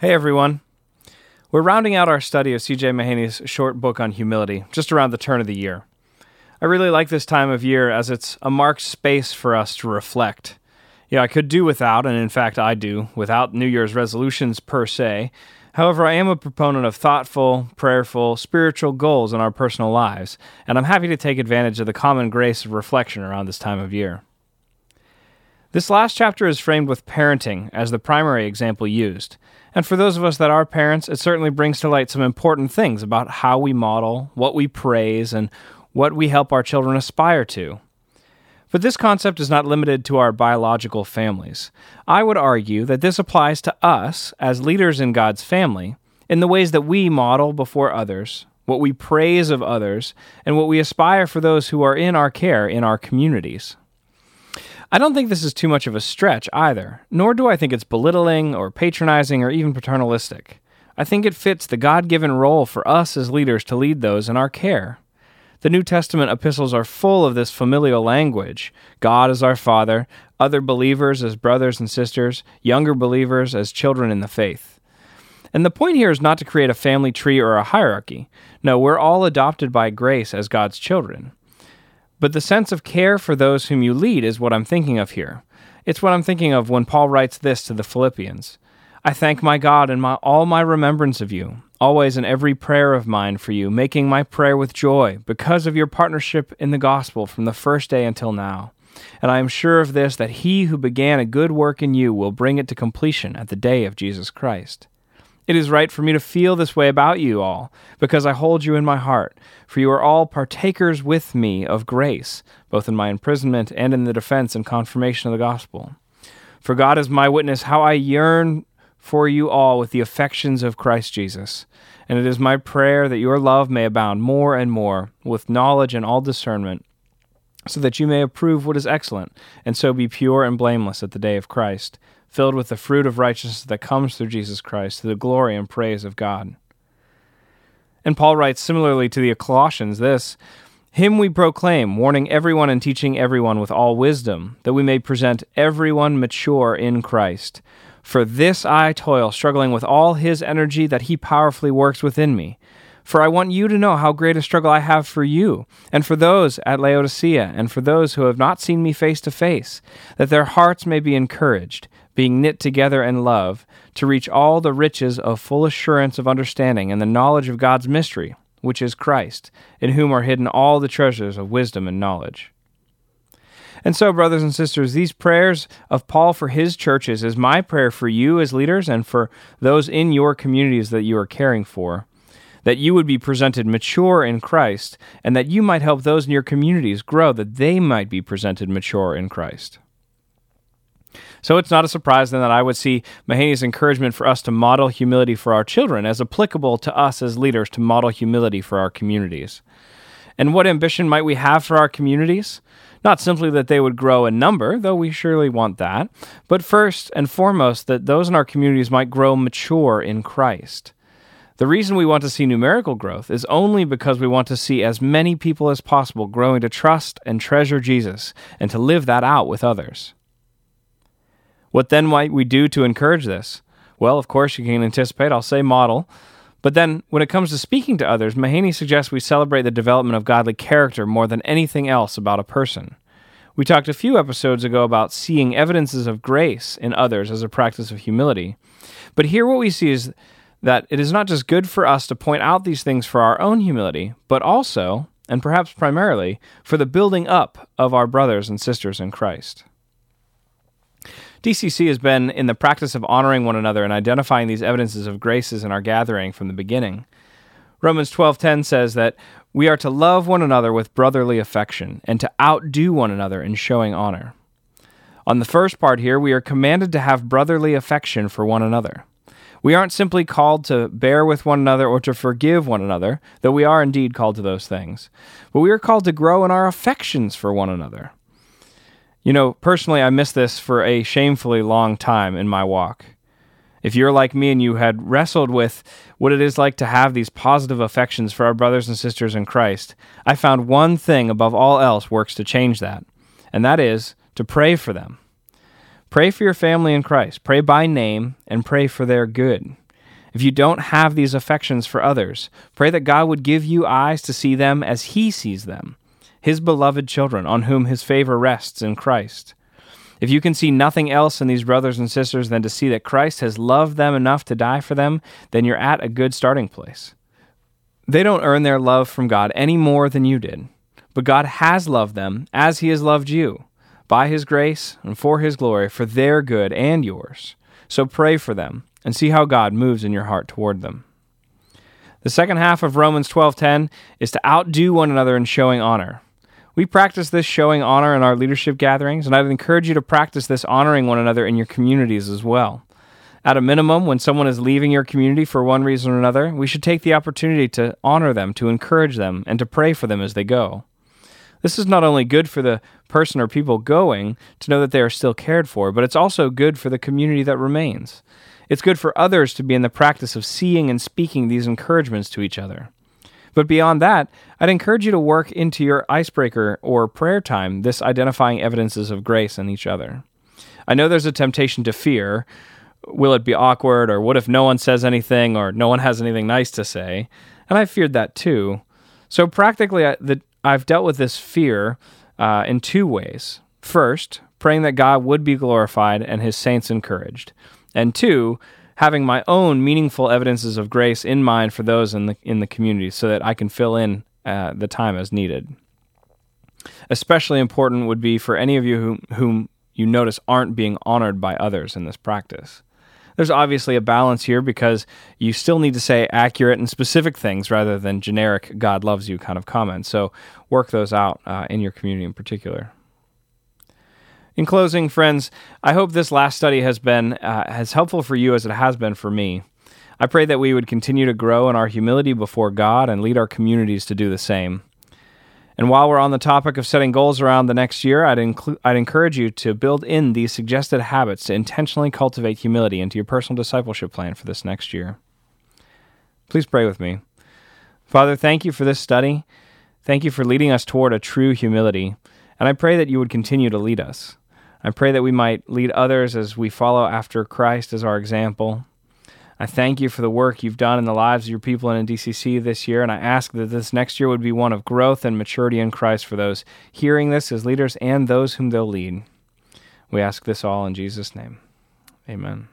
Hey everyone. We're rounding out our study of C.J. Mahaney's short book on humility just around the turn of the year. I really like this time of year as it's a marked space for us to reflect. Yeah, I could do without, and in fact I do, without New Year's resolutions per se. However, I am a proponent of thoughtful, prayerful, spiritual goals in our personal lives, and I'm happy to take advantage of the common grace of reflection around this time of year. This last chapter is framed with parenting as the primary example used. And for those of us that are parents, it certainly brings to light some important things about how we model, what we praise, and what we help our children aspire to. But this concept is not limited to our biological families. I would argue that this applies to us as leaders in God's family in the ways that we model before others, what we praise of others, and what we aspire for those who are in our care in our communities. I don't think this is too much of a stretch either, nor do I think it's belittling or patronizing or even paternalistic. I think it fits the God given role for us as leaders to lead those in our care. The New Testament epistles are full of this familial language God as our Father, other believers as brothers and sisters, younger believers as children in the faith. And the point here is not to create a family tree or a hierarchy. No, we're all adopted by grace as God's children. But the sense of care for those whom you lead is what I'm thinking of here. It's what I'm thinking of when Paul writes this to the Philippians I thank my God in my, all my remembrance of you, always in every prayer of mine for you, making my prayer with joy, because of your partnership in the gospel from the first day until now. And I am sure of this, that he who began a good work in you will bring it to completion at the day of Jesus Christ. It is right for me to feel this way about you all, because I hold you in my heart, for you are all partakers with me of grace, both in my imprisonment and in the defense and confirmation of the gospel. For God is my witness how I yearn for you all with the affections of Christ Jesus. And it is my prayer that your love may abound more and more with knowledge and all discernment, so that you may approve what is excellent, and so be pure and blameless at the day of Christ filled with the fruit of righteousness that comes through Jesus Christ, to the glory and praise of God. And Paul writes similarly to the Colossians this Him we proclaim, warning everyone and teaching everyone with all wisdom, that we may present everyone mature in Christ. For this I toil, struggling with all his energy that he powerfully works within me. For I want you to know how great a struggle I have for you, and for those at Laodicea, and for those who have not seen me face to face, that their hearts may be encouraged being knit together in love, to reach all the riches of full assurance of understanding and the knowledge of God's mystery, which is Christ, in whom are hidden all the treasures of wisdom and knowledge. And so, brothers and sisters, these prayers of Paul for his churches is my prayer for you as leaders and for those in your communities that you are caring for. That you would be presented mature in Christ, and that you might help those in your communities grow, that they might be presented mature in Christ. So it's not a surprise then that I would see Mahaney's encouragement for us to model humility for our children as applicable to us as leaders to model humility for our communities. And what ambition might we have for our communities? Not simply that they would grow in number, though we surely want that, but first and foremost that those in our communities might grow mature in Christ. The reason we want to see numerical growth is only because we want to see as many people as possible growing to trust and treasure Jesus and to live that out with others. What then might we do to encourage this? Well, of course, you can anticipate, I'll say model. But then, when it comes to speaking to others, Mahaney suggests we celebrate the development of godly character more than anything else about a person. We talked a few episodes ago about seeing evidences of grace in others as a practice of humility. But here, what we see is that it is not just good for us to point out these things for our own humility, but also, and perhaps primarily, for the building up of our brothers and sisters in Christ. DCC has been in the practice of honoring one another and identifying these evidences of graces in our gathering from the beginning. Romans 12:10 says that we are to love one another with brotherly affection and to outdo one another in showing honor. On the first part here, we are commanded to have brotherly affection for one another. We aren't simply called to bear with one another or to forgive one another, though we are indeed called to those things. But we are called to grow in our affections for one another. You know, personally, I missed this for a shamefully long time in my walk. If you're like me and you had wrestled with what it is like to have these positive affections for our brothers and sisters in Christ, I found one thing above all else works to change that, and that is to pray for them. Pray for your family in Christ. Pray by name and pray for their good. If you don't have these affections for others, pray that God would give you eyes to see them as He sees them, His beloved children, on whom His favor rests in Christ. If you can see nothing else in these brothers and sisters than to see that Christ has loved them enough to die for them, then you're at a good starting place. They don't earn their love from God any more than you did, but God has loved them as He has loved you, by His grace and for His glory, for their good and yours. So pray for them and see how God moves in your heart toward them. The second half of Romans 12:10 is to outdo one another in showing honor. We practice this showing honor in our leadership gatherings, and I'd encourage you to practice this honoring one another in your communities as well. At a minimum, when someone is leaving your community for one reason or another, we should take the opportunity to honor them, to encourage them, and to pray for them as they go. This is not only good for the person or people going to know that they are still cared for, but it's also good for the community that remains. It's good for others to be in the practice of seeing and speaking these encouragements to each other. But beyond that, I'd encourage you to work into your icebreaker or prayer time this identifying evidences of grace in each other. I know there's a temptation to fear, will it be awkward or what if no one says anything or no one has anything nice to say? And I feared that too. So practically, I, the, I've dealt with this fear uh, in two ways. First, praying that God would be glorified and his saints encouraged. And two, having my own meaningful evidences of grace in mind for those in the, in the community so that I can fill in uh, the time as needed. Especially important would be for any of you whom, whom you notice aren't being honored by others in this practice. There's obviously a balance here because you still need to say accurate and specific things rather than generic God loves you kind of comments. So work those out uh, in your community in particular. In closing, friends, I hope this last study has been uh, as helpful for you as it has been for me. I pray that we would continue to grow in our humility before God and lead our communities to do the same. And while we're on the topic of setting goals around the next year, I'd, inclu- I'd encourage you to build in these suggested habits to intentionally cultivate humility into your personal discipleship plan for this next year. Please pray with me. Father, thank you for this study. Thank you for leading us toward a true humility. And I pray that you would continue to lead us. I pray that we might lead others as we follow after Christ as our example. I thank you for the work you've done in the lives of your people in DCC this year, and I ask that this next year would be one of growth and maturity in Christ for those hearing this as leaders and those whom they'll lead. We ask this all in Jesus' name. Amen.